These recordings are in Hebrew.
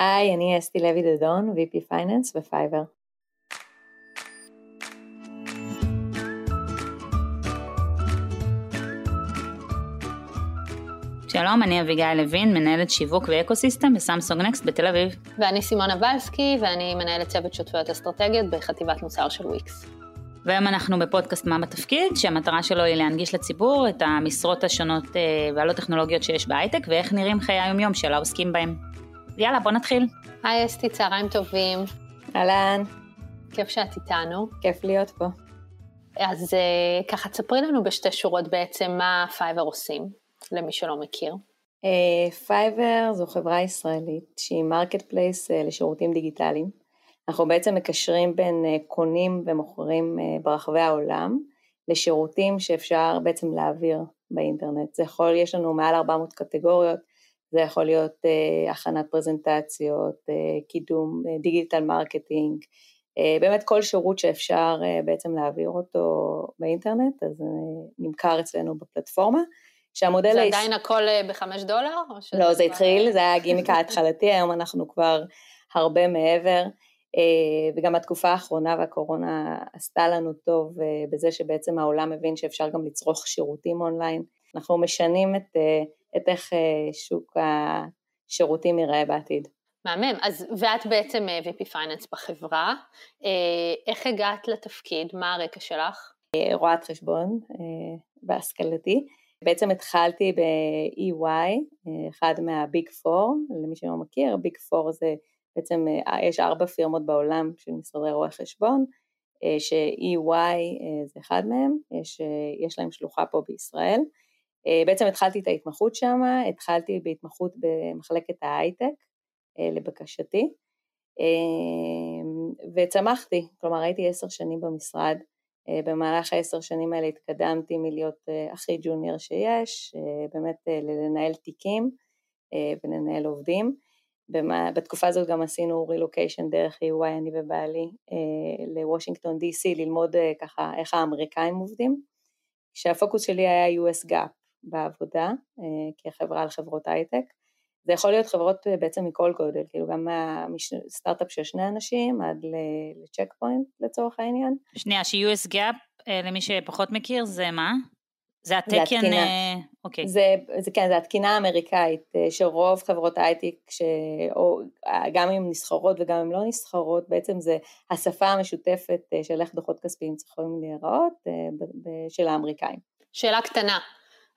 היי, אני אסתי לוי דדון, VP finance בפייבר. שלום, אני אביגיל לוין, מנהלת שיווק ו ecosystem בסמסונג נקסט בתל אביב. ואני סימונה ולסקי, ואני מנהלת צוות שותפויות אסטרטגיות בחטיבת מוצר של וויקס. והיום אנחנו בפודקאסט מה בתפקיד, שהמטרה שלו היא להנגיש לציבור את המשרות השונות אה, והלא טכנולוגיות שיש בהייטק, ואיך נראים חיי היומיום של העוסקים בהם. יאללה, בוא נתחיל. היי אסתי, צהריים טובים. אהלן. כיף שאת איתנו. כיף להיות פה. אז אה, ככה, תספרי לנו בשתי שורות בעצם מה פייבר עושים, למי שלא מכיר. פייבר אה, זו חברה ישראלית שהיא market place אה, לשירותים דיגיטליים. אנחנו בעצם מקשרים בין אה, קונים ומוכרים אה, ברחבי העולם לשירותים שאפשר בעצם להעביר באינטרנט. זה יכול, יש לנו מעל 400 קטגוריות, זה יכול להיות אה, הכנת פרזנטציות, אה, קידום אה, digital marketing, אה, באמת כל שירות שאפשר אה, בעצם להעביר אותו באינטרנט, אז אה, נמכר אצלנו בפלטפורמה. שהמודל... זה היש... עדיין הכל בחמש דולר? לא, זה התחיל, זה היה הגימיק ההתחלתי, היום אנחנו כבר הרבה מעבר, וגם התקופה האחרונה והקורונה עשתה לנו טוב בזה שבעצם העולם מבין שאפשר גם לצרוך שירותים אונליין. אנחנו משנים את, את איך שוק השירותים ייראה בעתיד. מהמם, אז ואת בעצם VP finance בחברה, איך הגעת לתפקיד, מה הרקע שלך? רואת חשבון בהשכלתי. בעצם התחלתי ב-EY, אחד מה Big Four, למי שלא מכיר, ביג פור זה בעצם, יש ארבע פירמות בעולם של משרדי רואי חשבון, ש-EY זה אחד מהם, יש, יש להם שלוחה פה בישראל. בעצם התחלתי את ההתמחות שם, התחלתי בהתמחות במחלקת ההייטק, לבקשתי, וצמחתי, כלומר הייתי עשר שנים במשרד, במהלך העשר שנים האלה התקדמתי מלהיות הכי ג'וניור שיש, באמת לנהל תיקים ולנהל עובדים. בתקופה הזאת גם עשינו רילוקיישן דרך EY, אני ובעלי, לוושינגטון DC, ללמוד ככה איך האמריקאים עובדים, כשהפוקוס שלי היה US GAAP בעבודה, כחברה על חברות הייטק. זה יכול להיות חברות בעצם מכל גודל, כאילו גם מהסטארט-אפ של שני אנשים עד לצ'ק פוינט לצורך העניין. שנייה, ש-US GAAP, למי שפחות מכיר, זה מה? זה התקן, זה אוקיי. זה, זה כן, זה התקינה האמריקאית, שרוב חברות הייטק, גם אם נסחרות וגם אם לא נסחרות, בעצם זה השפה המשותפת של איך דוחות כספיים צריכים להיראות של האמריקאים. שאלה קטנה,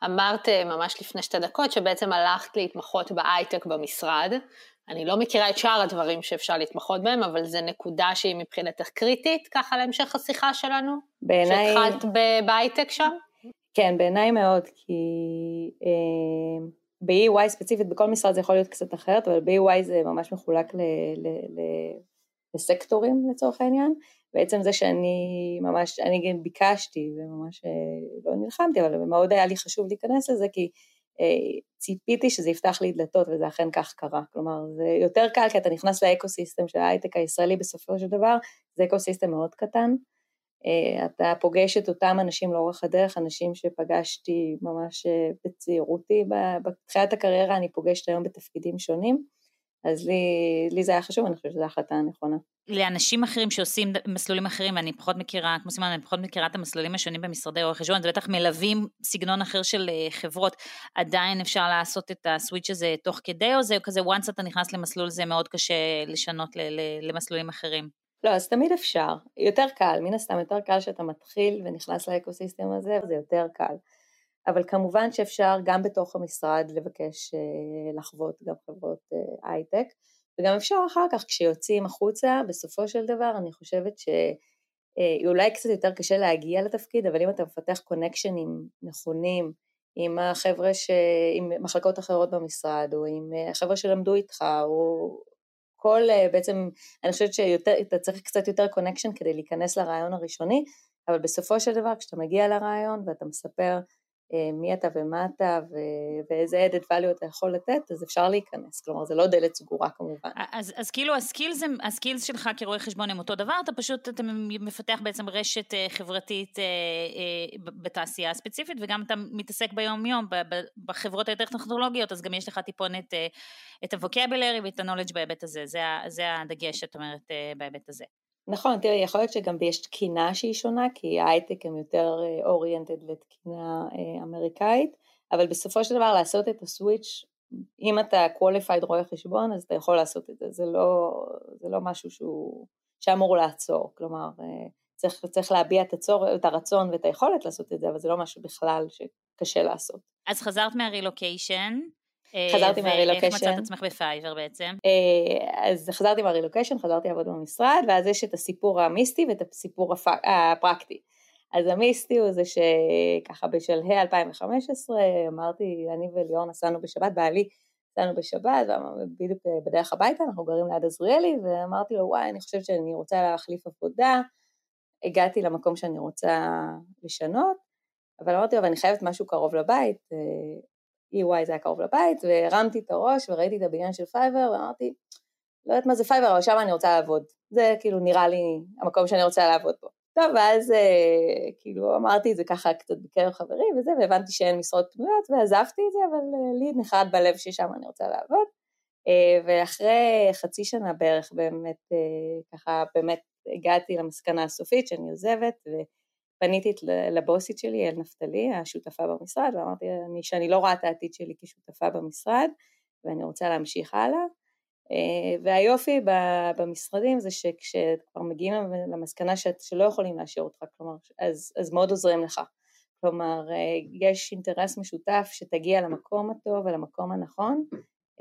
אמרת אה, ממש לפני שתי דקות שבעצם הלכת להתמחות בהייטק במשרד. אני לא מכירה את שאר הדברים שאפשר להתמחות בהם, אבל זו נקודה שהיא מבחינתך קריטית, ככה להמשך השיחה שלנו? בעיניי... שהתחלת בהייטק שם? כן, בעיניי מאוד, כי אה, ב-EY ספציפית, בכל משרד זה יכול להיות קצת אחרת, אבל ב-EY זה ממש מחולק ל, ל, ל, לסקטורים לצורך העניין, בעצם זה שאני ממש, אני גם ביקשתי וממש אה, לא נלחמתי, אבל מאוד היה לי חשוב להיכנס לזה, כי אה, ציפיתי שזה יפתח לי דלתות, וזה אכן כך קרה. כלומר, זה יותר קל כי אתה נכנס לאקו-סיסטם של ההייטק הישראלי בסופו של דבר, זה ecosystem מאוד קטן. אה, אתה פוגש את אותם אנשים לאורך הדרך, אנשים שפגשתי ממש בצעירותי, בתחילת הקריירה אני פוגשת היום בתפקידים שונים. אז לי, לי זה היה חשוב, אני חושבת שזו החלטה הנכונה. לאנשים אחרים שעושים מסלולים אחרים, ואני פחות מכירה, כמו סימן, אני פחות מכירה את המסלולים השונים במשרדי רואי חשבון, זה בטח מלווים סגנון אחר של אה, חברות, עדיין אפשר לעשות את ה switch הזה תוך כדי, או זה כזה, once אתה נכנס למסלול זה מאוד קשה לשנות למסלולים אחרים? לא, אז תמיד אפשר, יותר קל, מן הסתם יותר קל שאתה מתחיל ונכנס לאקוסיסטם הזה, זה יותר קל. אבל כמובן שאפשר גם בתוך המשרד לבקש אה, לחוות גם חברות אה, הייטק, וגם אפשר אחר כך כשיוצאים החוצה, בסופו של דבר אני חושבת שאולי אה, קצת יותר קשה להגיע לתפקיד, אבל אם אתה מפתח קונקשנים נכונים עם החבר'ה, ש... עם מחלקות אחרות במשרד, או עם החבר'ה שלמדו איתך, או כל בעצם, אני חושבת שאתה צריך קצת יותר connection כדי להיכנס לרעיון הראשוני, אבל בסופו של דבר כשאתה מגיע לרעיון ואתה מספר מי אתה ומה אתה ואיזה added value אתה יכול לתת, אז אפשר להיכנס, כלומר זה לא דלת סגורה כמובן. אז, אז כאילו ה skills, ה skills שלך כרואה חשבון הם אותו דבר, אתה פשוט, אתה מפתח בעצם רשת אה, חברתית אה, בתעשייה הספציפית, וגם אתה מתעסק ביום יום בחברות היותר טכנולוגיות, אז גם יש לך טיפונת את הווקבולרי ואת הנולדג' בהיבט הזה, זה, זה הדגש, את אומרת, בהיבט הזה. נכון, תראי, יכול להיות שגם יש תקינה שהיא שונה, כי ההייטק הם יותר אוריינטד אה, לתקינה אה, אמריקאית, אבל בסופו של דבר לעשות את הסוויץ', אם אתה qualified רואה חשבון, אז אתה יכול לעשות את זה, זה לא, זה לא משהו שהוא, שאמור לעצור, כלומר, אה, צריך, צריך להביע את, הצור, את הרצון ואת היכולת לעשות את זה, אבל זה לא משהו בכלל שקשה לעשות. אז חזרת מהרילוקיישן, חזרתי מהרילוקיישן. ואיך מצאת עצמך בפייבר בעצם? אה, אז חזרתי מהרילוקיישן, חזרתי לעבוד במשרד, ואז יש את הסיפור המיסטי ואת הסיפור הפרקטי. אז המיסטי הוא זה שככה בשלהי 2015 אמרתי, אני וליאור נסענו בשבת, בעלי נסענו בשבת, בדיוק בדרך הביתה, אנחנו גרים ליד עזריאלי, ואמרתי לו, וואי, אני חושבת שאני רוצה להחליף עבודה, הגעתי למקום שאני רוצה לשנות, אבל אמרתי לו, אבל אני חייבת משהו קרוב לבית, אה, EY זה היה קרוב לבית, והרמתי את הראש וראיתי את הבניין של פייבר, ואמרתי, לא יודעת מה זה פייבר, אבל שם אני רוצה לעבוד. זה כאילו נראה לי המקום שאני רוצה לעבוד בו. טוב, ואז אה, כאילו אמרתי את זה ככה קצת בקרב חברים וזה, והבנתי שאין משרות פנויות, ועזבתי את זה, אבל אה, לי נחרט בלב ששם אני רוצה לעבוד. אה, ואחרי חצי שנה בערך באמת, ככה באמת הגעתי למסקנה הסופית שאני עוזבת, ו... פניתי לבוסית שלי, אל נפתלי, השותפה במשרד, ואמרתי אני, שאני לא רואה את העתיד שלי כשותפה במשרד, ואני רוצה להמשיך הלאה. אה, והיופי במשרדים זה שכשכבר מגיעים למסקנה שלא יכולים להשאיר אותך, כלומר, אז, אז מאוד עוזרים לך. כלומר, אה, יש אינטרס משותף שתגיע למקום הטוב ולמקום הנכון,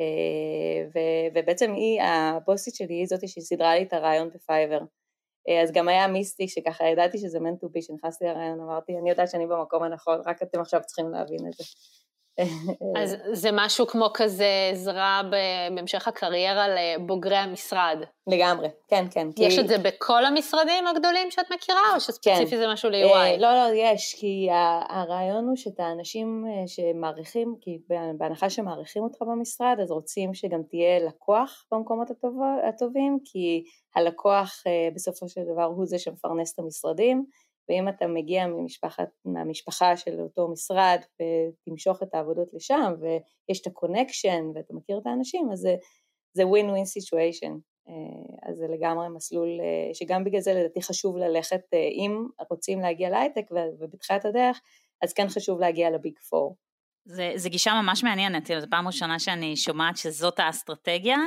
אה, ובעצם היא, הבוסית שלי, היא זאתי שסידרה לי את הרעיון בפייבר. אה, אז גם היה מיסטי שככה ידעתי שזה to be, שנכנסתי לרעיון, אמרתי, אני יודעת שאני במקום הנכון, רק אתם עכשיו צריכים להבין את זה. אז זה משהו כמו כזה עזרה בהמשך הקריירה לבוגרי המשרד. לגמרי, כן, כן. יש כי... את זה בכל המשרדים הגדולים שאת מכירה, או שספציפי כן. זה משהו ל-UI? אה, לא, לא, יש, כי הרעיון הוא שאת האנשים אה, שמעריכים, כי בהנחה שמעריכים אותך במשרד, אז רוצים שגם תהיה לקוח במקומות הטוב, הטובים, כי הלקוח אה, בסופו של דבר הוא זה שמפרנס את המשרדים. ואם אתה מגיע ממשפחת, מהמשפחה של אותו משרד ותמשוך את העבודות לשם ויש את ה connection ואתה מכיר את האנשים אז זה, win situation אה, אז זה לגמרי מסלול אה, שגם בגלל זה לדעתי חשוב ללכת אה, אם רוצים להגיע להייטק ובתחילת הדרך אז כן חשוב להגיע לביג פור. זה, זה גישה ממש מעניינת, זו פעם ראשונה שאני שומעת שזאת האסטרטגיה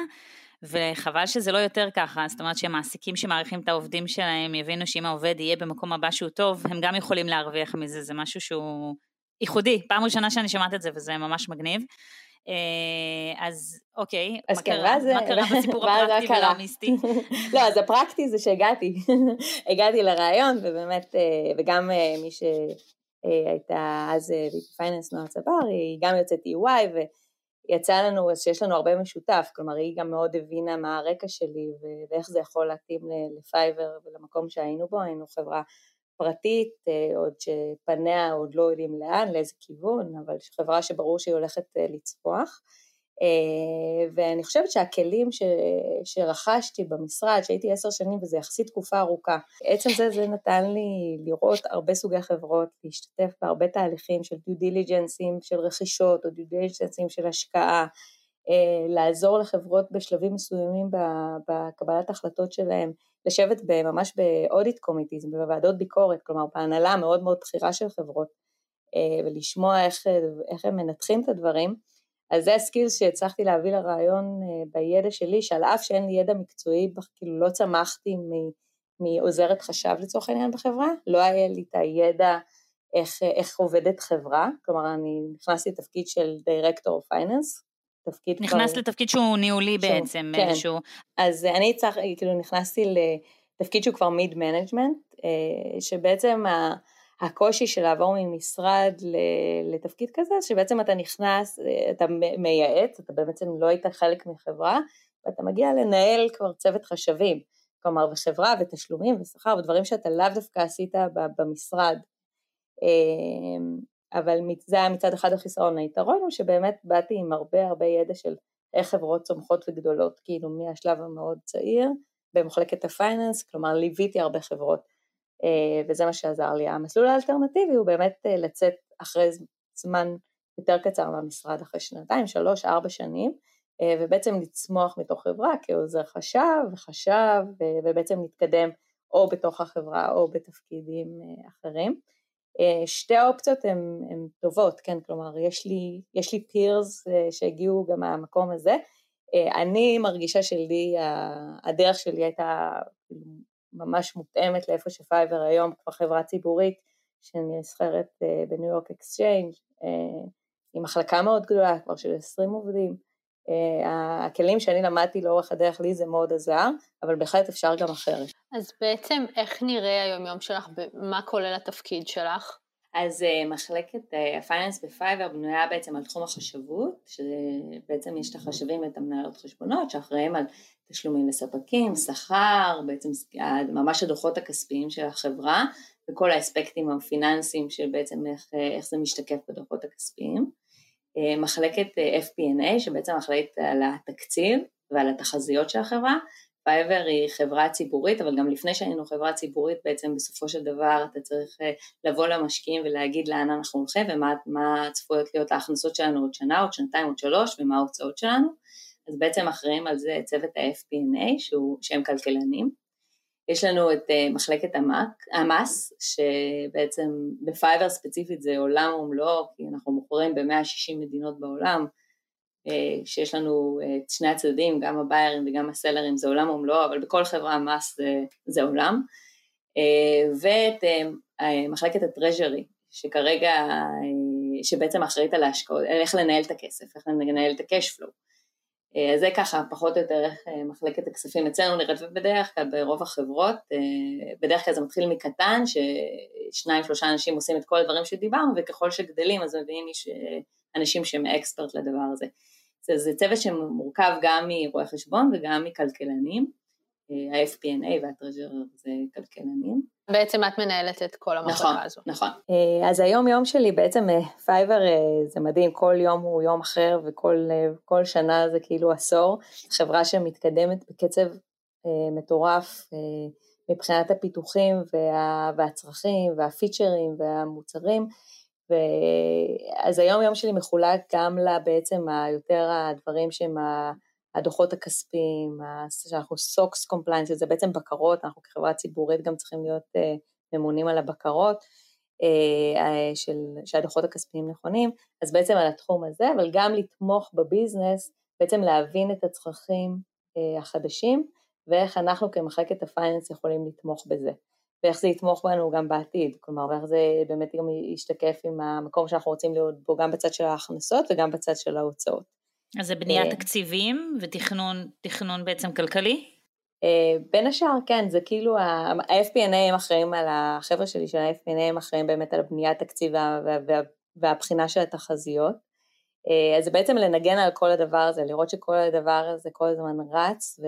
וחבל שזה לא יותר ככה, זאת אומרת שמעסיקים שמעריכים את העובדים שלהם יבינו שאם העובד יהיה במקום הבא שהוא טוב, הם גם יכולים להרוויח מזה, זה משהו שהוא ייחודי, פעם ראשונה שאני שומעת את זה וזה ממש מגניב. אה, אז אוקיי, אז מה, כן, קרה, זה, מה קרה בסיפור הפרקטי ולא המיסטי? לא, אז הפרקטי זה שהגעתי, הגעתי לרעיון ובאמת, אה, וגם אה, מי שהייתה אז פייננס נועה צבר, היא גם יוצאת EY יצא לנו, שיש לנו הרבה משותף, כלומר היא גם מאוד הבינה מה הרקע שלי ואיך זה יכול להתאים לפייבר ולמקום שהיינו בו, היינו חברה פרטית, אה, עוד שפניה עוד לא יודעים לאן, לאיזה כיוון, אבל חברה שברור שהיא הולכת אה, לצפוח. ואני חושבת שהכלים ש, שרכשתי במשרד, שהייתי עשר שנים וזה יחסית תקופה ארוכה, עצם זה זה נתן לי לראות הרבה סוגי חברות, להשתתף בהרבה תהליכים של due diligence ים של רכישות או due diligence ים של השקעה, אה, לעזור לחברות בשלבים מסוימים בקבלת החלטות שלהם, לשבת ממש ב audit committees, בוועדות ביקורת, כלומר בהנהלה מאוד מאוד בכירה של חברות, אה, ולשמוע איך, איך הם מנתחים את הדברים. אז זה ה skills שהצלחתי להביא לרעיון אה, בידע שלי, שעל אף שאין לי ידע מקצועי, כאילו לא צמחתי מעוזרת חשב לצורך העניין בחברה, לא היה לי את הידע איך, איך עובדת חברה, כלומר אני נכנסתי לתפקיד של director finance, תפקיד נכנס כבר... לתפקיד שהוא ניהולי שהוא, בעצם, כן. איזשהו... אז אני צריך, כאילו נכנסתי לתפקיד שהוא כבר מיד management, אה, שבעצם ה... הקושי של לעבור ממשרד לתפקיד כזה, שבעצם אתה נכנס, אתה מייעץ, אתה בעצם לא היית חלק מחברה, ואתה מגיע לנהל כבר צוות חשבים, כלומר וחברה ותשלומים ושכר ודברים שאתה לאו דווקא עשית במשרד. אמ, אבל זה היה מצד אחד החיסרון, היתרון הוא שבאמת באתי עם הרבה הרבה ידע של איך חברות צומחות וגדולות, כאילו מהשלב המאוד צעיר במחלקת הפייננס, כלומר ליוויתי הרבה חברות. אה, וזה מה שעזר לי. המסלול האלטרנטיבי הוא באמת אה, לצאת אחרי זמן יותר קצר מהמשרד, אחרי שנתיים, שלוש, ארבע שנים, אה, ובעצם לצמוח מתוך חברה כעוזר חשב וחשב ובעצם להתקדם או בתוך החברה או בתפקידים אחרים. שתי האופציות הן טובות, כן, כלומר יש לי, יש לי פירס שהגיעו גם מהמקום הזה, אני מרגישה שלי, הדרך שלי הייתה כאילו, ממש מותאמת לאיפה שפייבר היום, כבר חברה ציבורית שנסחרת אה, בניו יורק exchange, אה, עם מחלקה מאוד גדולה, כבר של 20 עובדים. אה, הכלים שאני למדתי לאורך הדרך לי זה מאוד עזר, אבל בהחלט אפשר גם אחרת. אז בעצם איך נראה היום יום שלך, מה כולל התפקיד שלך? אז uh, מחלקת ה finance uh, בפייבר בנויה בעצם על תחום החשבות, שבעצם יש את החשבים ואת המנהלות חשבונות שאחראים על תשלומים לספקים, שכר, בעצם ממש הדוחות הכספיים של החברה וכל האספקטים הפיננסיים של בעצם איך, איך זה משתקף בדוחות הכספיים. Uh, מחלקת FP&A שבעצם אחראית על התקציב ועל התחזיות של החברה, פייבר היא חברה ציבורית, אבל גם לפני שהיינו חברה ציבורית, בעצם בסופו של דבר אתה צריך אה, לבוא למשקיעים ולהגיד לאן אנחנו הולכים ומה צפויות להיות ההכנסות שלנו עוד שנה, עוד שנתיים, עוד שלוש, ומה ההוצאות שלנו. אז בעצם אחראים על זה צוות ה-FP&A, שהם כלכלנים. יש לנו את uh, מחלקת המס, שבעצם בפייבר ספציפית זה עולם ומלואו, כי אנחנו מוכרים ב-160 מדינות בעולם, אה, שיש לנו אה, את שני הצדדים, גם הביירים וגם הסלרים זה עולם ומלואו, אבל בכל חברה מס זה, זה עולם, אה, ואת מחלקת הטרז'רי, שכרגע, שבעצם אחראית על ההשקעות, איך לנהל את הכסף, איך לנהל את ה-cash flow. אז זה ככה פחות או יותר איך מחלקת הכספים אצלנו נראית בדרך כלל ברוב החברות, בדרך כלל זה מתחיל מקטן ששניים שלושה אנשים עושים את כל הדברים שדיברנו וככל שגדלים אז מביאים אנשים שהם אקספרט לדבר הזה. זה, זה צוות שמורכב גם מרואי חשבון וגם מכלכלנים, אה, ה-FP&A והטרז'ר זה כלכלנים. בעצם את מנהלת את כל המחלקה נכון, הזו. נכון. אה, אז היום יום שלי בעצם פייבר אה, זה מדהים, כל יום הוא יום אחר וכל שנה זה כאילו עשור, חברה שמתקדמת בקצב מטורף מבחינת הפיתוחים וה, והצרכים וה features והמוצרים. אז היום יום שלי מחולק גם לבעצם היותר הדברים שהם הדוחות הכספיים, שאנחנו SOX compliance, זה בעצם בקרות, אנחנו כחברה ציבורית גם צריכים להיות uh, ממונים על הבקרות, uh, של, שהדוחות הכספיים נכונים, אז בעצם על התחום הזה, אבל גם לתמוך ב business, בעצם להבין את הצרכים החדשים, ואיך אנחנו כמחלקת ה finance יכולים לתמוך בזה. ואיך זה יתמוך בנו גם בעתיד, כלומר ואיך זה באמת גם ישתקף עם המקום שאנחנו רוצים להיות בו גם בצד של ההכנסות וגם בצד של ההוצאות. אז זה בניית אה, תקציבים ותכנון בעצם כלכלי? אה, בין השאר כן, זה כאילו ה-FP&A הם אחראים על החבר'ה שלי של ה-FP&A הם אחראים באמת על בניית תקציב והבחינה של התחזיות. אה, אז זה בעצם לנגן על כל הדבר הזה, לראות שכל הדבר הזה כל הזמן רץ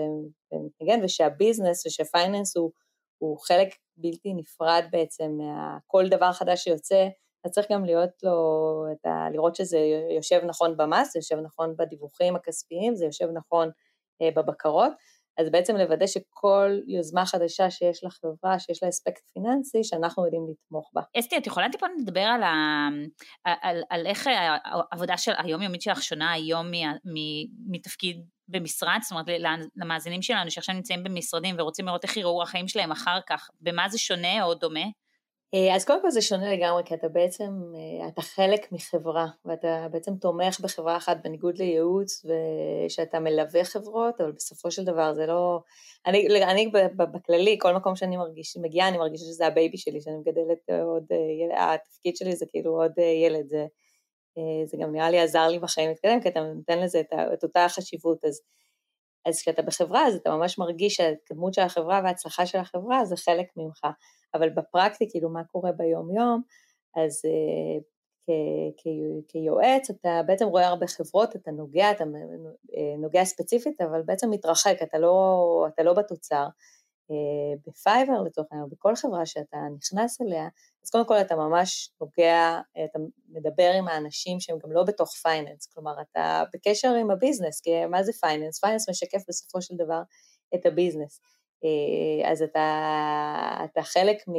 ומתנגן ושהביזנס ושהפייננס הוא הוא חלק בלתי נפרד בעצם מכל דבר חדש שיוצא, אז צריך גם להיות לו, את ה, לראות שזה יושב נכון במס, זה יושב נכון בדיווחים הכספיים, זה יושב נכון אה, בבקרות, אז בעצם לוודא שכל יוזמה חדשה שיש לחברה, שיש לה אספקט פיננסי, שאנחנו יודעים לתמוך בה. אסתי, את יכולה טיפה לדבר על, ה, על, על איך העבודה של היומיומית שלך שונה היום מתפקיד במשרד, זאת אומרת למאזינים שלנו שעכשיו נמצאים במשרדים ורוצים לראות איך יראו החיים שלהם אחר כך, במה זה שונה או דומה? אה, אז קודם כל זה שונה לגמרי, כי אתה בעצם, אה, אתה חלק מחברה, ואתה בעצם תומך בחברה אחת בניגוד לייעוץ, ושאתה מלווה חברות, אבל בסופו של דבר זה לא... אני, אני בכללי, כל מקום שאני מרגיש, מגיעה, אני מרגישה שזה ה baby שלי, שאני מגדלת עוד ילד, התפקיד שלי זה כאילו עוד ילד, זה, אה, זה גם נראה לי עזר לי בחיים להתקדם, כי אתה נותן לזה את, את אותה החשיבות, אז, אז כשאתה בחברה, אז אתה ממש מרגיש שההתקדמות של החברה וההצלחה של החברה זה חלק ממך. אבל ב practi, כאילו מה קורה ביום-יום, אז uh, כ- כ- כיועץ אתה בעצם רואה הרבה חברות, אתה נוגע, אתה אה, נוגע ספציפית, אבל בעצם מתרחק, אתה לא, אתה לא בתוצר. בפייבר לצורך העניין, בכל חברה שאתה נכנס אליה, אז קודם כל אתה ממש נוגע, אתה מדבר עם האנשים שהם גם לא בתוך finance, כלומר אתה בקשר עם ה business, כי מה זה finance? Finance משקף בסופו של דבר את ה business. אה, אז אתה, אתה חלק מ...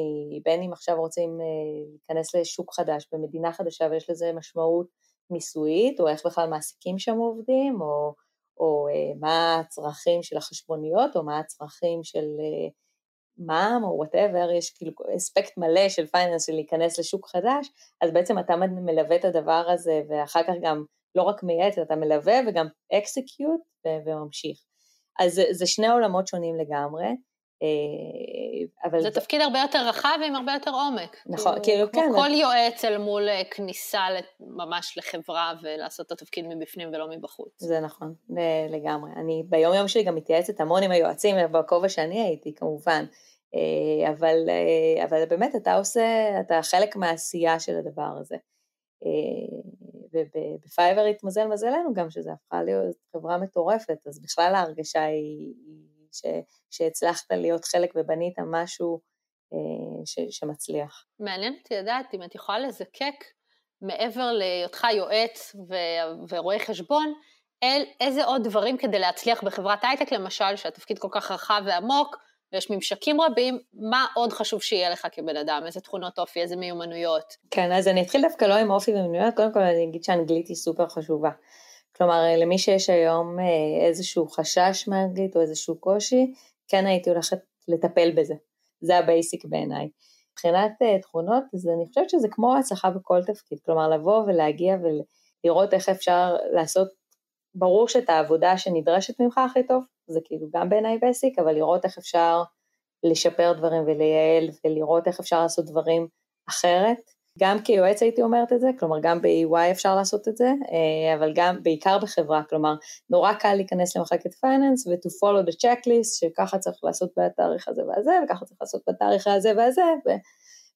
בין אם עכשיו רוצים אה, להיכנס לשוק חדש במדינה חדשה ויש לזה משמעות מיסויית, או איך בכלל מעסיקים שם עובדים, או, או אה, מה הצרכים של החשבוניות, או מה הצרכים של מע"מ או whatever, יש כאילו אספקט מלא של finance של להיכנס לשוק חדש, אז בעצם אתה מלווה את הדבר הזה, ואחר כך גם לא רק מייעץ, אתה מלווה וגם אקסקיוט וממשיך. אז זה, זה שני עולמות שונים לגמרי. אה, אבל... זה תפקיד הרבה יותר רחב ועם הרבה יותר עומק. נכון, כאילו, כאילו כן. כמו כל יועץ אל מול אה, כניסה ממש לחברה ולעשות את התפקיד מבפנים ולא מבחוץ. זה נכון, לגמרי. אני ביום יום שלי גם מתייעצת המון עם היועצים, בכובע שאני הייתי כמובן, אה, אבל, אבל באמת אתה עושה, אתה חלק מהעשייה של הדבר הזה. ובפייבר התמזל מזלנו גם שזה הפכה להיות חברה מטורפת, אז בכלל ההרגשה היא, ש, שהצלחת להיות חלק ובנית משהו אה, ש, שמצליח. מעניין אותי לדעת אם את יכולה לזקק מעבר להיותך יועץ ו- ורואה חשבון, אל איזה עוד דברים כדי להצליח בחברת הייטק למשל, שהתפקיד כל כך רחב ועמוק, ויש ממשקים רבים, מה עוד חשוב שיהיה לך כבן אדם? איזה תכונות אופי, איזה מיומנויות? כן, אז אני אתחיל דווקא לא עם אופי ומיומנויות, קודם כל אני אגיד שאנגלית היא סופר חשובה. כלומר, למי שיש היום אה, איזשהו חשש מאנגלית או איזשהו קושי, כן הייתי הולכת לטפל בזה. זה ה basic בעיניי. מבחינת אה, תכונות, אז אני חושבת שזה כמו הצלחה בכל תפקיד, כלומר לבוא ולהגיע ולראות איך אפשר לעשות, ברור שאת העבודה שנדרשת ממך הכי טוב, זה כאילו גם בעיניי basic, אבל לראות איך אפשר לשפר דברים ולייעל ולראות איך אפשר לעשות דברים אחרת. גם כיועץ הייתי אומרת את זה, כלומר גם ב-EY אפשר לעשות את זה, אה, אבל גם בעיקר בחברה, כלומר נורא קל להיכנס למחלקת פייננס ו-to follow the checklist, שככה צריך לעשות בתאריך הזה והזה, וככה צריך לעשות בתאריך הזה והזה, ו-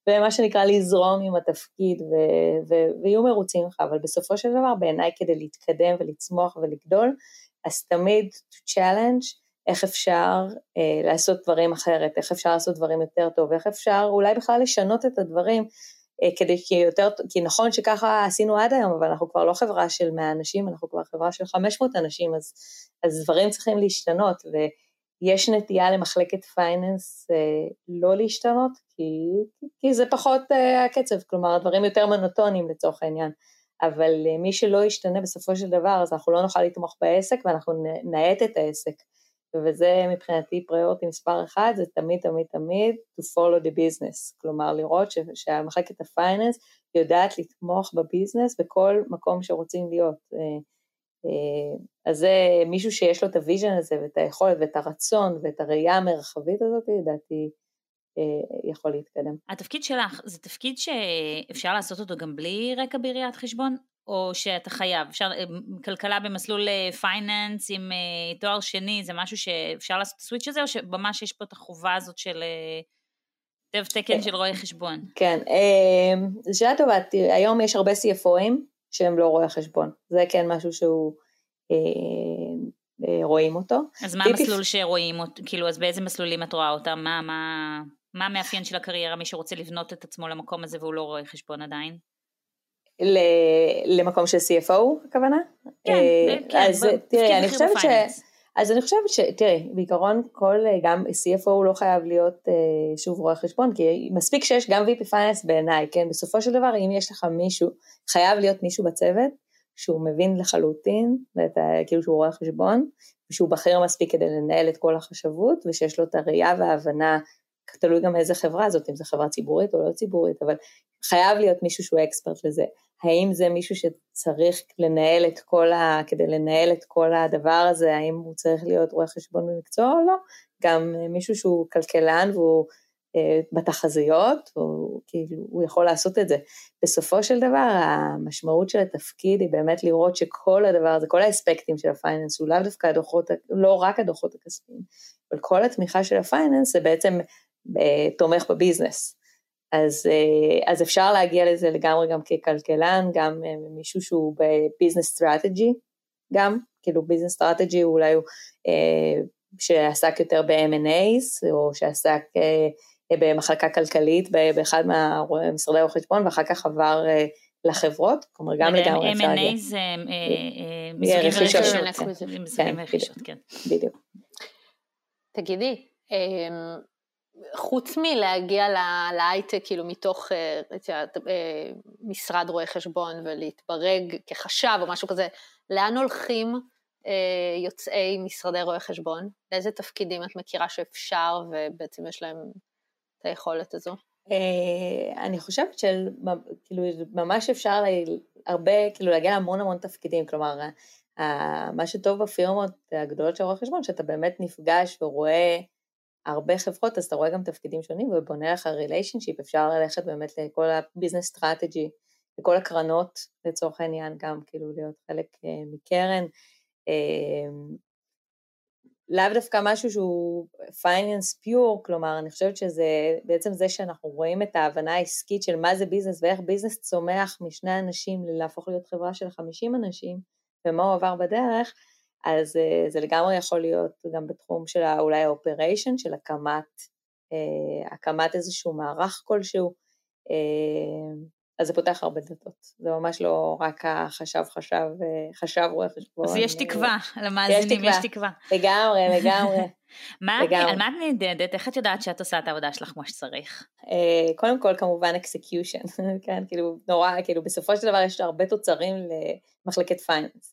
ומה שנקרא לזרום עם התפקיד ו- ו- ויהיו מרוצים לך, אבל בסופו של דבר בעיניי כדי להתקדם ולצמוח ולגדול, אז תמיד to challenge איך אפשר אה, לעשות דברים אחרת, איך אפשר לעשות דברים יותר טוב, איך אפשר אולי בכלל לשנות את הדברים אה, כדי שיותר, כי נכון שככה עשינו עד היום, אבל אנחנו כבר לא חברה של 100 אנשים, אנחנו כבר חברה של 500 אנשים, אז, אז דברים צריכים להשתנות, ויש נטייה למחלקת פייננס אה, לא להשתנות, כי, כי זה פחות אה, הקצב, כלומר הדברים יותר מונוטונים לצורך העניין. אבל אה, מי שלא ישתנה בסופו של דבר, אז אנחנו לא נוכל לתמוך בעסק ואנחנו נאט את העסק. וזה מבחינתי priority מספר אחד, זה תמיד תמיד תמיד to follow the business, כלומר לראות ש, שהמחלקת ה finance יודעת לתמוך ב business בכל מקום שרוצים להיות. אה, אה, אז זה מישהו שיש לו את ה vision הזה ואת היכולת ואת הרצון ואת הראייה המרחבית הזאת, לדעתי יכול להתקדם. התפקיד שלך זה תפקיד שאפשר לעשות אותו גם בלי רקע בראיית חשבון? או שאתה חייב, אפשר, אה, כלכלה במסלול פייננס עם uh, תואר שני, זה משהו שאפשר לעשות את הסוויץ' הזה, או שממש יש פה את החובה הזאת של תו תקן של רואי חשבון? כן, זו שאלה טובה, היום יש הרבה CFOים שהם לא רואי חשבון, זה כן משהו שהוא, אה, אה, רואים אותו. אז מה המסלול שרואים אותו, כאילו, אז באיזה מסלולים את רואה אותם? מה, מה, מה המאפיין של הקריירה, מי שרוצה לבנות את עצמו למקום הזה והוא לא רואה חשבון עדיין? למקום של CFO הכוונה? כן, אה, כן, אז תראי, אני חושבת ש... אז אני חושבת ש... תראי, בעיקרון כל, גם CFO לא חייב להיות שוב רואה חשבון, כי מספיק שיש גם VP פייננס בעיניי, כן? בסופו של דבר, אם יש לך מישהו, חייב להיות מישהו בצוות, שהוא מבין לחלוטין, ואת, כאילו שהוא רואה חשבון, ושהוא בכיר מספיק כדי לנהל את כל החשבות, ושיש לו את הראייה וההבנה, תלוי גם איזה חברה זאת, אם זו חברה ציבורית או לא ציבורית, אבל חייב להיות מישהו שהוא אקספרט לזה. האם זה מישהו שצריך לנהל את כל ה... כדי לנהל את כל הדבר הזה, האם הוא צריך להיות רואה חשבון במקצוע או לא? גם מישהו שהוא כלכלן והוא אה, בתחזיות, או כאילו הוא יכול לעשות את זה. בסופו של דבר המשמעות של התפקיד היא באמת לראות שכל הדבר הזה, כל האספקטים של הפייננס, הוא לאו דווקא הדוחות, לא רק הדוחות הכספיים, אבל כל התמיכה של ה finance זה בעצם אה, תומך ב business. אז, אה, אז אפשר להגיע לזה לגמרי גם ככלכלן, גם מישהו שהוא ב business strategy, גם, כאילו business strategy אולי הוא שעסק יותר ב- M&A's, או שעסק במחלקה כלכלית באחד ממשרדי רואי חשבון, ואחר כך עבר לחברות, כלומר גם לגמרי אפשר להגיע. M&A זה מיזוגים ורכישות, כן. בדיוק. תגידי, חוץ מלהגיע להייטק, כאילו מתוך משרד רואי חשבון ולהתברג כחשב או משהו כזה, לאן הולכים יוצאי משרדי רואי חשבון? לאיזה תפקידים את מכירה שאפשר ובעצם יש להם את היכולת הזו? אני חושבת שכאילו ממש אפשר הרבה, כאילו להגיע להמון המון תפקידים, כלומר מה שטוב בפירמות הגדולות של רואי חשבון, שאתה באמת נפגש ורואה הרבה חברות, אז אתה רואה גם תפקידים שונים ובונה לך relationship, אפשר ללכת באמת לכל ה business strategy, לכל הקרנות לצורך העניין, גם כאילו להיות חלק מקרן. לאו דווקא משהו שהוא finance pure, כלומר אני חושבת שזה בעצם זה שאנחנו רואים את ההבנה העסקית של מה זה business ואיך business צומח משני אנשים להפוך להיות חברה של 50 אנשים ומה הוא עבר בדרך, אז uh, זה לגמרי יכול להיות גם בתחום של אולי ה operation, של הקמת, uh, הקמת איזשהו מערך כלשהו, uh, אז זה פותח הרבה דלתות, זה ממש לא רק החשב חשב, חשב רואה חשבון. אז יש תקווה, למאזינים יש תקווה. לגמרי, לגמרי. מה, לגמרי. על מה את נמדדת? איך את יודעת שאת עושה את העבודה שלך כמו שצריך? קודם כל כמובן execution, כן, כאילו נורא, כאילו בסופו של דבר יש הרבה תוצרים למחלקת פייננס.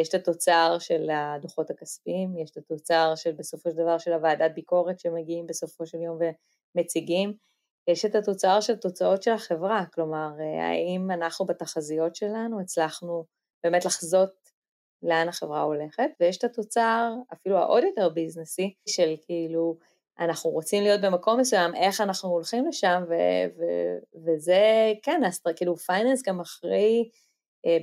יש את התוצר של הדוחות הכספיים, יש את התוצר של בסופו של דבר של הוועדת ביקורת שמגיעים בסופו של יום ומציגים. יש את התוצר של תוצאות של החברה, כלומר, האם אנחנו בתחזיות שלנו הצלחנו באמת לחזות לאן החברה הולכת, ויש את התוצר, אפילו העוד יותר ביזנסי, של כאילו, אנחנו רוצים להיות במקום מסוים, איך אנחנו הולכים לשם, ו- ו- וזה, כן, אסטר, כאילו finance גם אחראי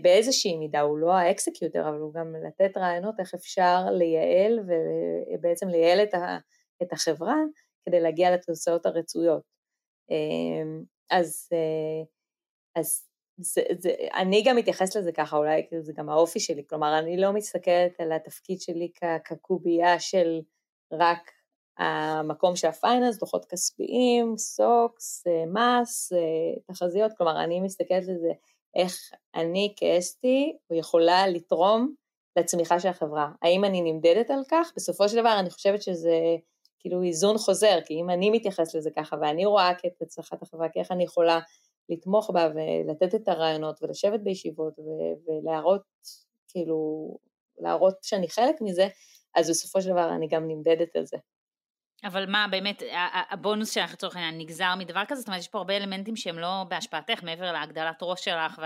באיזושהי מידה, הוא לא ה executor, אבל הוא גם לתת רעיונות איך אפשר לייעל, ובעצם לייעל את, ה- את החברה, כדי להגיע לתוצאות הרצויות. אמ, אז, אה, אז זה, זה, אני גם מתייחסת לזה ככה, אולי זה גם האופי שלי, כלומר אני לא מסתכלת על התפקיד שלי כקובייה של רק המקום של הפייננס, דוחות כספיים, סוקס, אה, מס, אה, תחזיות, כלומר אני מסתכלת על זה איך אני כאסתי יכולה לתרום לצמיחה של החברה. האם אני נמדדת על כך? בסופו של דבר אני חושבת שזה כאילו איזון חוזר, כי אם אני מתייחס לזה ככה ואני רואה את הצלחת החברה, כי איך אני יכולה לתמוך בה ולתת את הרעיונות ולשבת בישיבות ולהראות, כאילו, להראות שאני חלק מזה, אז בסופו של דבר אני גם נמדדת על זה. אבל מה באמת, הבונוס שלך לצורך העניין נגזר מדבר כזה? זאת אומרת, יש פה הרבה אלמנטים שהם לא בהשפעתך, מעבר להגדלת ראש שלך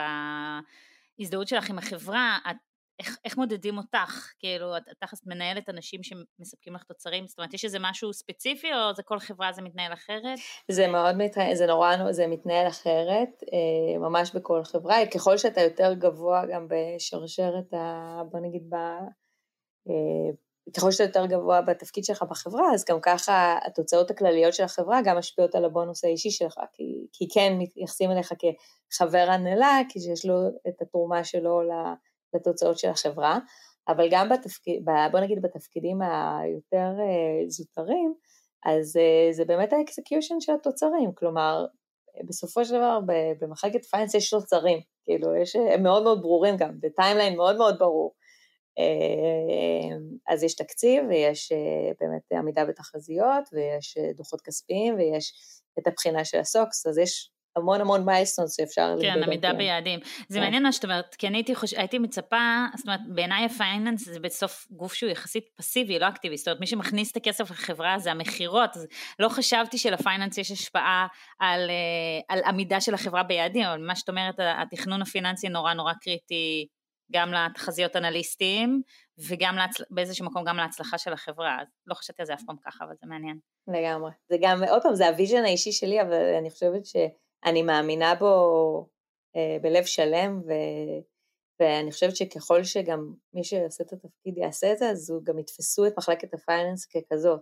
וההזדהות שלך עם החברה, את איך, איך מודדים אותך? כאילו, את תכף מנהלת אנשים שמספקים לך תוצרים, זאת אומרת, יש איזה משהו ספציפי, או זה כל חברה זה מתנהל אחרת? זה מאוד מתנהל, זה נורא, זה מתנהל אחרת, אה, ממש בכל חברה. ככל שאתה יותר גבוה גם בשרשרת ה... בוא נגיד ב... ככל שאתה יותר גבוה בתפקיד שלך בחברה, אז גם ככה התוצאות הכלליות של החברה גם משפיעות על הבונוס האישי שלך, כי, כי כן מתייחסים אליך כחבר הנהלה, כי שיש לו את התרומה שלו. לתוצאות של החברה, אבל גם בתפקיד, בוא נגיד בתפקידים היותר אה, זוטרים, אז אה, זה באמת ה execution של התוצרים, כלומר, בסופו של דבר במחלקת finance יש תוצרים, כאילו, יש, הם מאוד מאוד ברורים גם, ב timeline מאוד מאוד ברור. אה, אז יש תקציב ויש באמת עמידה בתחזיות ויש דוחות כספיים ויש את הבחינה של ה SOX, אז יש המון המון milestones שאפשר למדוד. כן, עמידה ביעדים. זה כן. מעניין מה שאת אומרת, כי אני הייתי, חוש... הייתי מצפה, זאת אומרת, בעיניי ה finance זה בסוף גוף שהוא יחסית פסיבי, לא אקטיבי, זאת אומרת, מי שמכניס את הכסף לחברה זה המכירות, אז לא חשבתי של finance יש השפעה על, אה, על עמידה של החברה ביעדים, אבל מה שאת אומרת, התכנון הפיננסי נורא נורא קריטי. גם לתחזיות אנליסטים וגם להצל... באיזשהו מקום גם להצלחה של החברה, לא חשבתי על זה אף פעם ככה, אבל זה מעניין. לגמרי. זה גם, עוד פעם, זה ה vision האישי שלי, אבל אני חושבת ש... אני מאמינה בו אה, בלב שלם, ו, ואני חושבת שככל שגם מי שעושה את התפקיד יעשה את זה, אז הוא גם יתפסו את מחלקת ה finance ככזאת.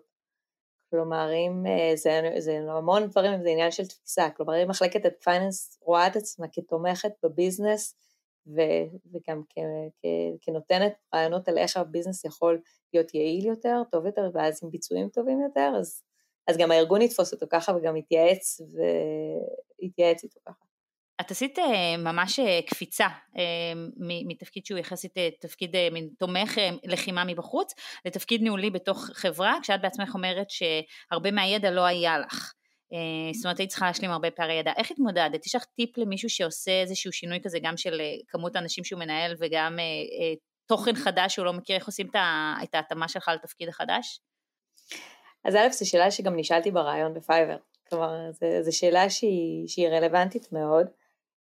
כלומר, אם אה, זה, זה המון דברים, זה עניין של תפיסה, כלומר, אם מחלקת ה finance רואה את עצמה כתומכת ב business, ו- וגם כ- כ- כנותנת רעיונות על איך הביזנס יכול להיות יעיל יותר, טוב יותר, ואז עם ביצועים טובים יותר, אז, אז גם הארגון יתפוס אותו ככה וגם יתייעץ ויתייעץ איתו ככה. את עשית אה, ממש אה, קפיצה אה, מתפקיד שהוא יחסית תפקיד תומך לחימה מבחוץ, לתפקיד ניהולי בתוך חברה, כשאת בעצמך אומרת שהרבה מהידע לא היה לך. זאת אומרת, היית צריכה להשלים הרבה פערי ידע. איך התמודדת? יש לך טיפ למישהו שעושה איזשהו שינוי כזה, גם של כמות האנשים שהוא מנהל וגם תוכן חדש שהוא לא מכיר, איך עושים את ההתאמה שלך לתפקיד החדש? אז א', זו שאלה שגם נשאלתי בריאיון בפייבר. כלומר, זו שאלה שהיא, שהיא רלוונטית מאוד.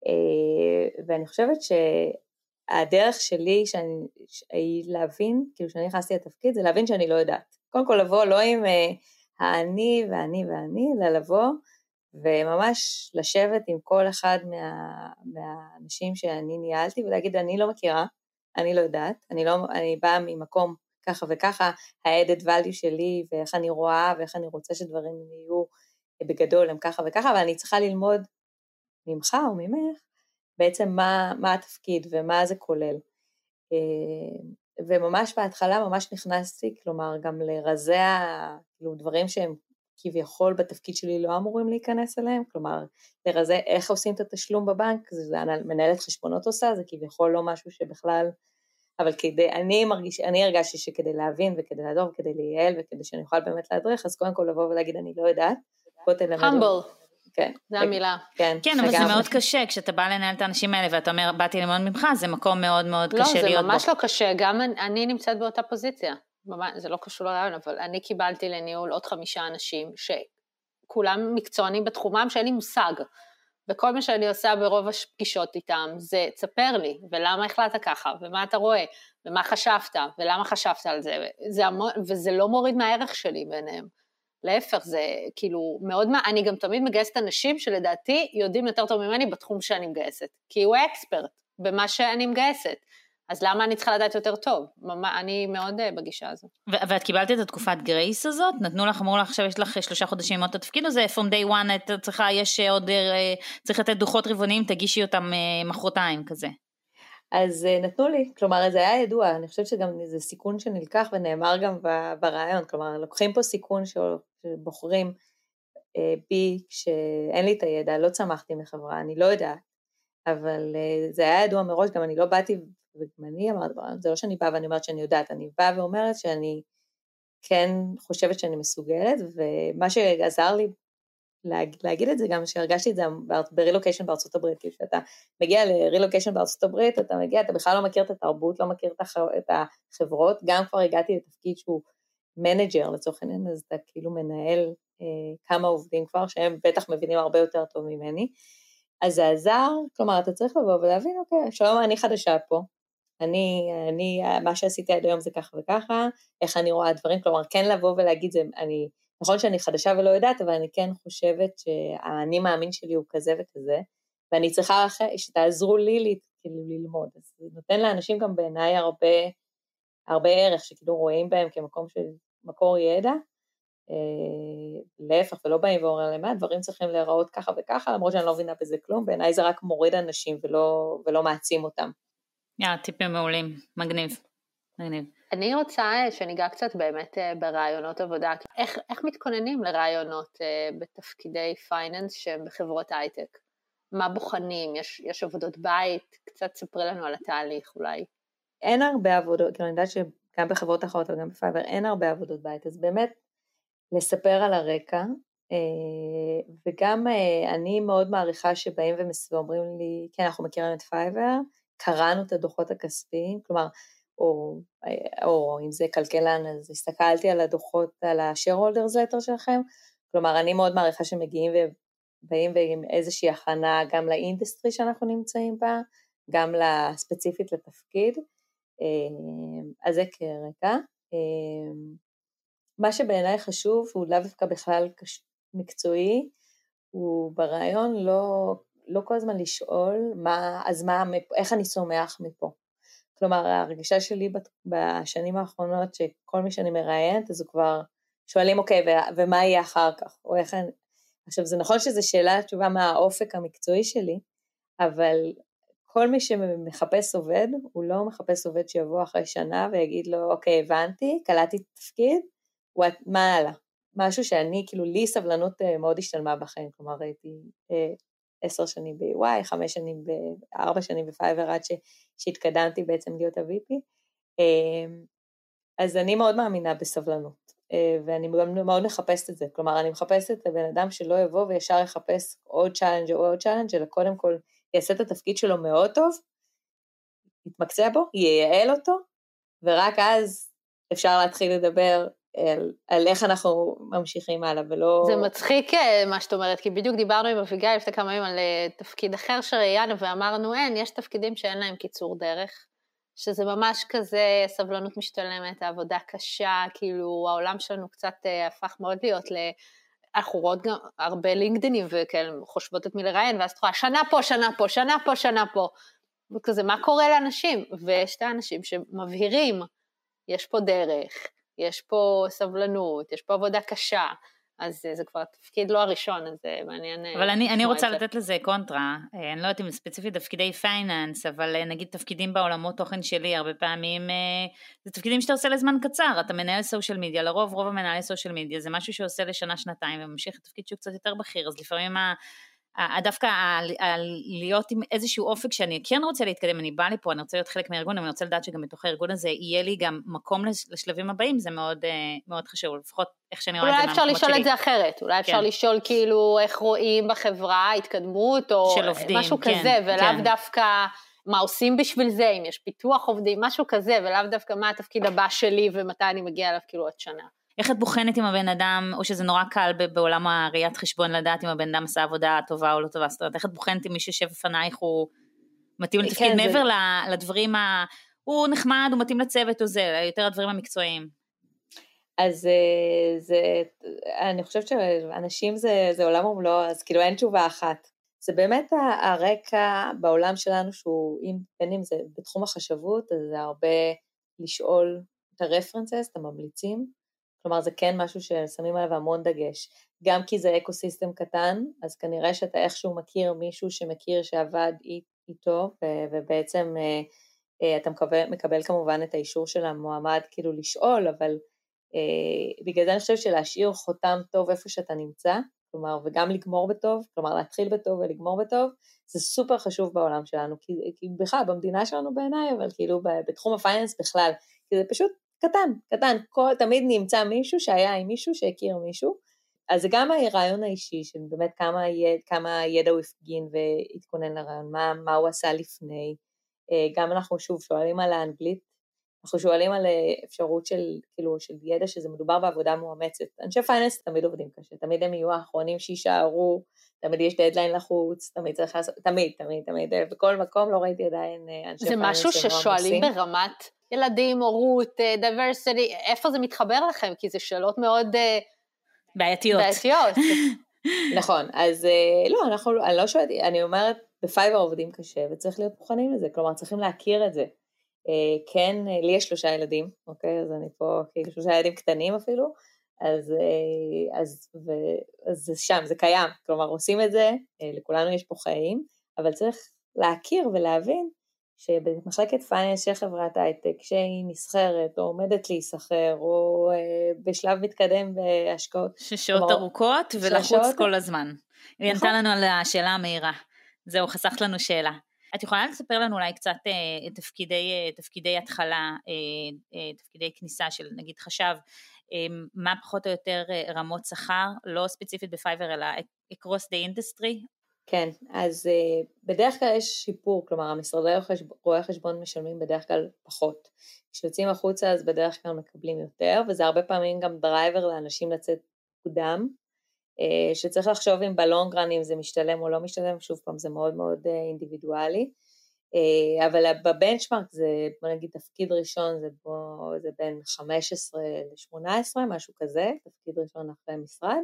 אה, ואני חושבת שהדרך שלי שאני, היא להבין, כאילו כשאני נכנסתי לתפקיד, זה להבין שאני לא יודעת. קודם כל לבוא לא עם אה, האני ואני ואני, אלא לבוא וממש לשבת עם כל אחד מה, מהאנשים שאני ניהלתי ולהגיד, אני לא מכירה, אני לא יודעת, אני, לא, אני באה ממקום ככה וככה, ה-added value שלי ואיך אני רואה ואיך אני רוצה שדברים יהיו בגדול הם ככה וככה, ואני צריכה ללמוד ממך או ממך, בעצם מה, מה התפקיד ומה זה כולל. וממש בהתחלה ממש נכנסתי, כלומר גם לרזע, כאילו דברים שהם כביכול בתפקיד שלי לא אמורים להיכנס אליהם, כלומר לרזע איך עושים את התשלום בבנק, זה, זה מנהלת חשבונות עושה, זה כביכול לא משהו שבכלל, אבל כדי, אני מרגיש, אני הרגשתי שכדי להבין וכדי לעזור וכדי לייעל וכדי שאני אוכל באמת להדריך, אז קודם כל לבוא ולהגיד אני לא יודעת, בוא תלמד. humble. כן. זה המילה. כן, כן אבל זה מאוד קשה, כשאתה בא לנהל את האנשים האלה ואתה אומר, באתי ללמוד ממך, זה מקום מאוד מאוד לא, קשה להיות בו. לא, זה ממש לא קשה, גם אני נמצאת באותה פוזיציה. זה לא קשור לרעיון, אבל אני קיבלתי לניהול עוד חמישה אנשים, שכולם מקצוענים בתחומם שאין לי מושג. וכל מה שאני עושה ברוב הפגישות איתם זה תספר לי, ולמה החלטת ככה, ומה אתה רואה, ומה חשבת, ולמה חשבת על זה, זה המון, וזה לא מוריד מהערך שלי ביניהם. להפך, זה כאילו מאוד, מה, אני גם תמיד מגייסת אנשים שלדעתי יודעים יותר טוב ממני בתחום שאני מגייסת, כי הוא אקספרט במה שאני מגייסת. אז למה אני צריכה לדעת יותר טוב? אני מאוד uh, בגישה הזו. ואת קיבלת את התקופת גרייס הזאת? נתנו לך, אמרו לך עכשיו יש לך שלושה חודשים ללמוד את התפקיד, או זה from day one את צריכה, יש עוד, uh, צריך לתת דוחות רבעוניים, תגישי אותם uh, מחרתיים כזה. אז uh, נתנו לי, כלומר זה היה ידוע, אני חושבת שגם זה סיכון שנלקח ונאמר גם ברעיון, כלומר לוקחים פה סיכון שבוחרים uh, בי כשאין לי את הידע, לא צמחתי מחברה, אני לא יודעת, אבל uh, זה היה ידוע מראש, גם אני לא באתי, וגם אני אמרתי, זה לא שאני באה ואני אומרת שאני יודעת, אני באה ואומרת שאני כן חושבת שאני מסוגלת, ומה שעזר לי להגיד, את זה גם שהרגשתי את זה ברילוקיישן בארצות הברית, כי כשאתה מגיע לרילוקיישן בארצות הברית, אתה מגיע, אתה בכלל לא מכיר את התרבות, לא מכיר את החברות, גם כבר הגעתי לתפקיד שהוא manager לצורך העניין, אז אתה כאילו מנהל אה, כמה עובדים כבר, שהם בטח מבינים הרבה יותר טוב ממני, אז זה עזר, כלומר אתה צריך לבוא ולהבין, אוקיי, שלום אני חדשה פה, אני, אני, מה שעשיתי עד היום זה ככה וככה, איך אני רואה דברים, כלומר כן לבוא ולהגיד זה, אני נכון שאני חדשה ולא יודעת, אבל אני כן חושבת שהאני מאמין שלי הוא כזה וכזה, ואני צריכה שתעזרו לי כאילו ללמוד. אז זה נותן לאנשים גם בעיניי הרבה, הרבה ערך, שכאילו רואים בהם כמקום של מקור ידע. אה, להפך, ולא באים ואומרים להם, מה, דברים צריכים להיראות ככה וככה, למרות שאני לא מבינה בזה כלום, בעיניי זה רק מוריד אנשים ולא, ולא מעצים אותם. יא, טיפים מעולים, מגניב. מגניב. אני רוצה שניגע קצת באמת אה, בראיונות עבודה. איך, איך מתכוננים לראיונות אה, בתפקידי finance שהם בחברות הייטק? מה בוחנים? יש, יש עבודות בית? קצת ספרי לנו על התהליך אולי. אין הרבה עבודות, כאילו אני יודעת שגם בחברות אחרות וגם בפייבר אין הרבה עבודות בית, אז באמת לספר על הרקע, אה, וגם אני מאוד מעריכה שבאים ואומרים לי, כן, אנחנו מכירים את פייבר, קראנו את הדוחות הכספיים, כלומר, או, או אם זה כלכלן, אז הסתכלתי על הדוחות, על ה-shareholders letter שלכם, כלומר אני מאוד מעריכה שמגיעים ובאים עם איזושהי הכנה גם ל industry שאנחנו נמצאים בה, גם ספציפית לתפקיד, אמ, אז זה כרקע. אמ, מה שבעיניי חשוב הוא לאו דווקא בכלל מקצועי, הוא ברעיון לא, לא כל הזמן לשאול מה, אז מה, איך אני צומח מפה. כלומר, ההרגשה שלי בשנים האחרונות, שכל מי שאני מראיינת, אז הוא כבר שואלים, אוקיי, ומה יהיה אחר כך? או איך אני... עכשיו, זה נכון שזו שאלה תשובה מה האופק המקצועי שלי, אבל כל מי שמחפש עובד, הוא לא מחפש עובד שיבוא אחרי שנה ויגיד לו, אוקיי, הבנתי, קלטתי את התפקיד, מה הלאה? משהו שאני, כאילו, לי סבלנות אה, מאוד השתלמה בחיים, כלומר, הייתי אה, עשר שנים ב-EY, חמש שנים, ארבע שנים בפייבר עד שהתקדמתי בעצם להיות ה-VP. אמ, אז אני מאוד מאמינה בסבלנות, אה, ואני גם מאוד מחפשת את זה, כלומר, אני מחפשת את הבן אדם שלא יבוא וישר יחפש עוד challenge או עוד challenge, אלא קודם כל יעשה את התפקיד שלו מאוד טוב, יתמקצע בו, ייעל אותו, ורק אז אפשר להתחיל לדבר על, על איך אנחנו ממשיכים הלאה, ולא... זה מצחיק אה, מה שאת אומרת, כי בדיוק דיברנו עם אביגיל לפני כמה ימים על אה, תפקיד אחר שראיינו, ואמרנו, אין, יש תפקידים שאין להם קיצור דרך, שזה ממש כזה סבלנות משתלמת, העבודה קשה, כאילו העולם שלנו קצת אה, הפך מאוד להיות ל... אנחנו רואות גם הרבה לינקדנים וכאלה, חושבות את מי לראיין, ואז את רואה שנה פה, שנה פה, שנה פה, שנה פה. וכזה, מה קורה לאנשים? ויש את האנשים שמבהירים, יש פה דרך, יש פה סבלנות, יש פה עבודה קשה, אז זה כבר תפקיד לא הראשון, אז זה מעניין. אבל אני, אני רוצה זה. לתת לזה קונטרה, אה, אני לא יודעת אם ספציפית תפקידי finance, אבל אה, נגיד תפקידים בעולמות תוכן שלי, הרבה פעמים אה, זה תפקידים שאתה עושה לזמן קצר, אתה מנהל social media, לרוב רוב המנהלי social media זה משהו שעושה לשנה שנתיים וממשיך לתפקיד שהוא קצת יותר בכיר, אז לפעמים ה... דווקא להיות עם איזשהו אופק שאני כן רוצה להתקדם, אני באה לפה, אני רוצה להיות חלק מהארגון, אני רוצה לדעת שגם בתוך הארגון הזה יהיה לי גם מקום לשלבים הבאים, זה מאוד, אה, מאוד חשוב, לפחות איך שאני רואה את זה מהמקומות שלי. אולי אפשר לשאול את זה אחרת, אולי אפשר כן. לשאול כאילו איך רואים בחברה התקדמות, או של עובדים, משהו כן, כזה, ולאו כן. דווקא מה עושים בשביל זה, אם יש פיתוח עובדים, משהו כזה, ולאו דווקא מה התפקיד הבא שלי ומתי אני מגיעה אליו כאילו עוד שנה. איך את בוחנת עם הבן אדם, או שזה נורא קל בעולם הראיית חשבון לדעת אם הבן אדם עשה עבודה טובה או לא טובה, זאת אומרת, איך את בוחנת אם מי שיושב לפנייך הוא מתאים לתפקיד כן, מעבר זה... לדברים ה... הוא נחמד, הוא מתאים לצוות או זה, יותר הדברים המקצועיים. אז אה, זה, אני חושבת שאנשים זה, זה עולם ומלואו, אז כאילו אין תשובה אחת. זה באמת הרקע בעולם שלנו שהוא, אם, בין אם זה בתחום החשבות, אז זה הרבה לשאול את הרפרנסס, את הממליצים, כלומר זה כן משהו ששמים עליו המון דגש. גם כי זה אקו סיסטם קטן, אז כנראה שאתה איכשהו מכיר מישהו שמכיר שעבד איתו, ובעצם אה, אה, אתה מקבל, מקבל כמובן את האישור של המועמד כאילו לשאול, אבל אה, בגלל זה אני חושבת שלהשאיר חותם טוב איפה שאתה נמצא, כלומר, וגם לגמור בטוב, כלומר להתחיל בטוב ולגמור בטוב, זה סופר חשוב בעולם שלנו, כי, כי בכלל, במדינה שלנו בעיניי, אבל כאילו בתחום הפייננס בכלל, כי זה פשוט קטן, קטן, כל, תמיד נמצא מישהו שהיה עם מישהו שהכיר מישהו, אז זה גם הרעיון האישי של באמת כמה, יד, כמה ידע הוא הפגין והתכונן לרעיון, מה, מה הוא עשה לפני, אה, גם אנחנו שוב שואלים על האנגלית, אנחנו שואלים על אה, אפשרות של, כאילו, של ידע שזה מדובר בעבודה מאומצת. אנשי finance תמיד עובדים קשה, תמיד הם יהיו האחרונים שיישארו, תמיד יש דדליין לחוץ, תמיד צריך לעשות, תמיד, תמיד, תמיד, בכל מקום לא ראיתי עדיין אה, אנשי finance. זה משהו ששואלים ברמת ילדים, הורות, diversity, איפה זה מתחבר לכם? כי זה שאלות מאוד... בעייתיות. בעייתיות. נכון, אז לא, אנחנו, אני לא שואלת, אני אומרת, בפייבר עובדים קשה וצריך להיות מוכנים לזה, כלומר צריכים להכיר את זה. אה, כן, אה, לי יש שלושה ילדים, אוקיי? אז אני פה כאילו שלושה ילדים קטנים אפילו, אז, אה, אז, ו, אז זה שם, זה קיים, כלומר עושים את זה, לכולנו יש פה חיים, אבל צריך להכיר ולהבין שבמחלקת finance של חברת הייטק, שהיא נסחרת או עומדת להיסחר או בשלב מתקדם בהשקעות. ששעות כלומר, ארוכות ולחוץ שעות... כל הזמן. היא ענתה נכון. לנו על השאלה המהירה. זהו, חסכת לנו שאלה. את יכולה לספר לנו אולי קצת אה, תפקידי, אה, תפקידי התחלה, אה, אה, תפקידי כניסה של נגיד חשב, אה, מה פחות או יותר אה, רמות שכר, לא ספציפית בפייבר אלא across the industry? כן, אז אה, בדרך כלל יש שיפור, כלומר המשרדי רואי החשבון משלמים בדרך כלל פחות. כשיוצאים החוצה אז בדרך כלל מקבלים יותר, וזה הרבה פעמים גם driver לאנשים לצאת מוקדם, אה, שצריך לחשוב אם ב long run אם זה משתלם או לא משתלם, שוב פעם זה מאוד מאוד אה, אינדיבידואלי, אה, אבל ב benchmark זה בוא נגיד תפקיד ראשון זה, בו, זה בין 15 ל-18 משהו כזה, תפקיד ראשון אחרי משרד,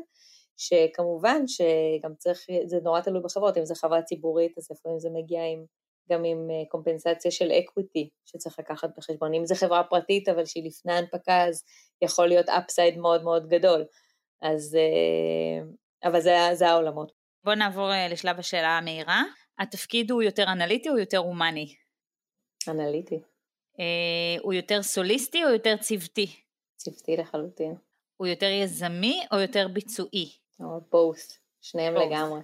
שכמובן שגם צריך, זה נורא תלוי בחברות, אם זה חברה ציבורית אז לפעמים זה מגיע עם, גם עם קומפנסציה של equity שצריך לקחת בחשבון, אם זה חברה פרטית אבל שהיא לפני הנפקה אז יכול להיות upside מאוד מאוד גדול. אז, אה, אבל זה, זה העולמות. בואו נעבור אה, לשלב השאלה המהירה. התפקיד הוא יותר אנליטי או יותר הומני? אנליטי. אה, הוא יותר סוליסטי או יותר צוותי? צוותי לחלוטין. הוא יותר יזמי או יותר ביצועי? או פוסט, שניהם Both. לגמרי.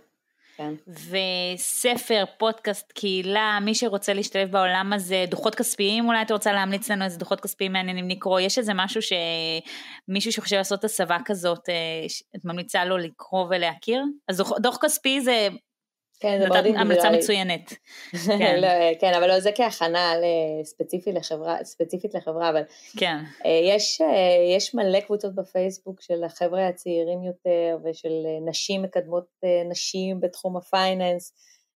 כן. וספר, פודקאסט, קהילה, מי שרוצה להשתלב בעולם הזה, דוחות כספיים, אולי את רוצה להמליץ לנו איזה דוחות כספיים מעניינים לקרוא, יש איזה משהו שמישהו שחושב לעשות הסבה כזאת, אה, את ממליצה לו לקרוא ולהכיר? אז דוח, דוח כספי זה כן, זה מאוד המלצה אינדיבידואלי. מצוינת. כן. לא, כן, אבל לא, זה כהכנה ל- ספציפי לחברה, ספציפית לחברה, אבל כן, אה, יש, אה, יש מלא קבוצות בפייסבוק של החבר'ה הצעירים יותר ושל אה, נשים מקדמות אה, נשים בתחום הפייננס,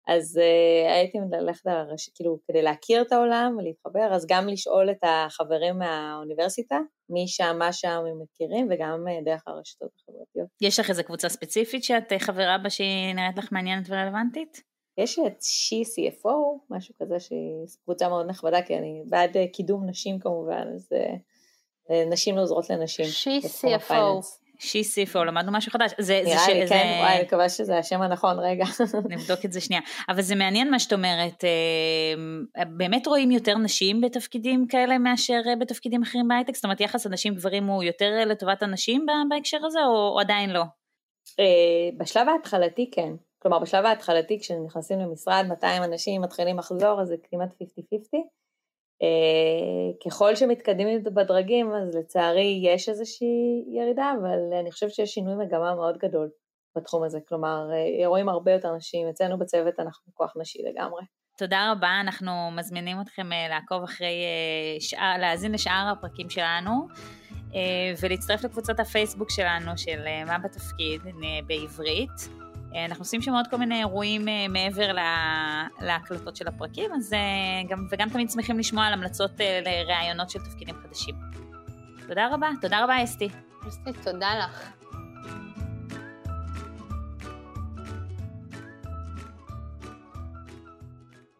אז uh, הייתי ללכת על הרש... כאילו, כדי להכיר את העולם ולהתחבר, אז גם לשאול את החברים מהאוניברסיטה, מי שם, מה שם הם מכירים, וגם uh, דרך הרשתות החברתיות. יש לך איזה קבוצה ספציפית שאת אה, חברה בה שהיא נראית לך מעניינת ורלוונטית? יש את She CFO, משהו כזה שהיא קבוצה מאוד נכבדה, כי אני בעד קידום נשים כמובן, אז uh, נשים עוזרות לנשים. She בתחום CFO. שיסיפו, למדנו משהו חדש. זה, זה, נראה ש- לי, זה, כן, וואי, אני מקווה שזה השם הנכון, רגע. נבדוק את זה שנייה. אבל זה מעניין מה שאת אומרת, אה, באמת רואים יותר נשים בתפקידים כאלה מאשר אה, בתפקידים אחרים בהייטק? זאת אומרת, יחס הנשים גברים הוא יותר אה, לטובת הנשים בהקשר הזה, או, או עדיין לא? בשלב ההתחלתי כן, כלומר בשלב ההתחלתי כשנכנסים למשרד 200 אנשים מתחילים לחזור אז זה כמעט 50-50. אה, ככל שמתקדמים בדרגים אז לצערי יש איזושהי ירידה אבל אני חושבת שיש שינוי מגמה מאוד גדול בתחום הזה, כלומר אה, רואים הרבה יותר נשים, אצלנו בצוות אנחנו כוח נשי לגמרי. תודה רבה, אנחנו מזמינים אתכם אה, לעקוב אחרי, שאר, להאזין לשאר הפרקים שלנו. ולהצטרף לקבוצת הפייסבוק שלנו של מה בתפקיד בעברית. אה, אנחנו עושים שם עוד כל מיני אירועים אה, מעבר לה- להקלטות של הפרקים, אז אה, גם, וגם תמיד שמחים לשמוע על המלצות לראיונות של תפקידים חדשים. תודה רבה, תודה רבה אסתי. אסתי, תודה לך.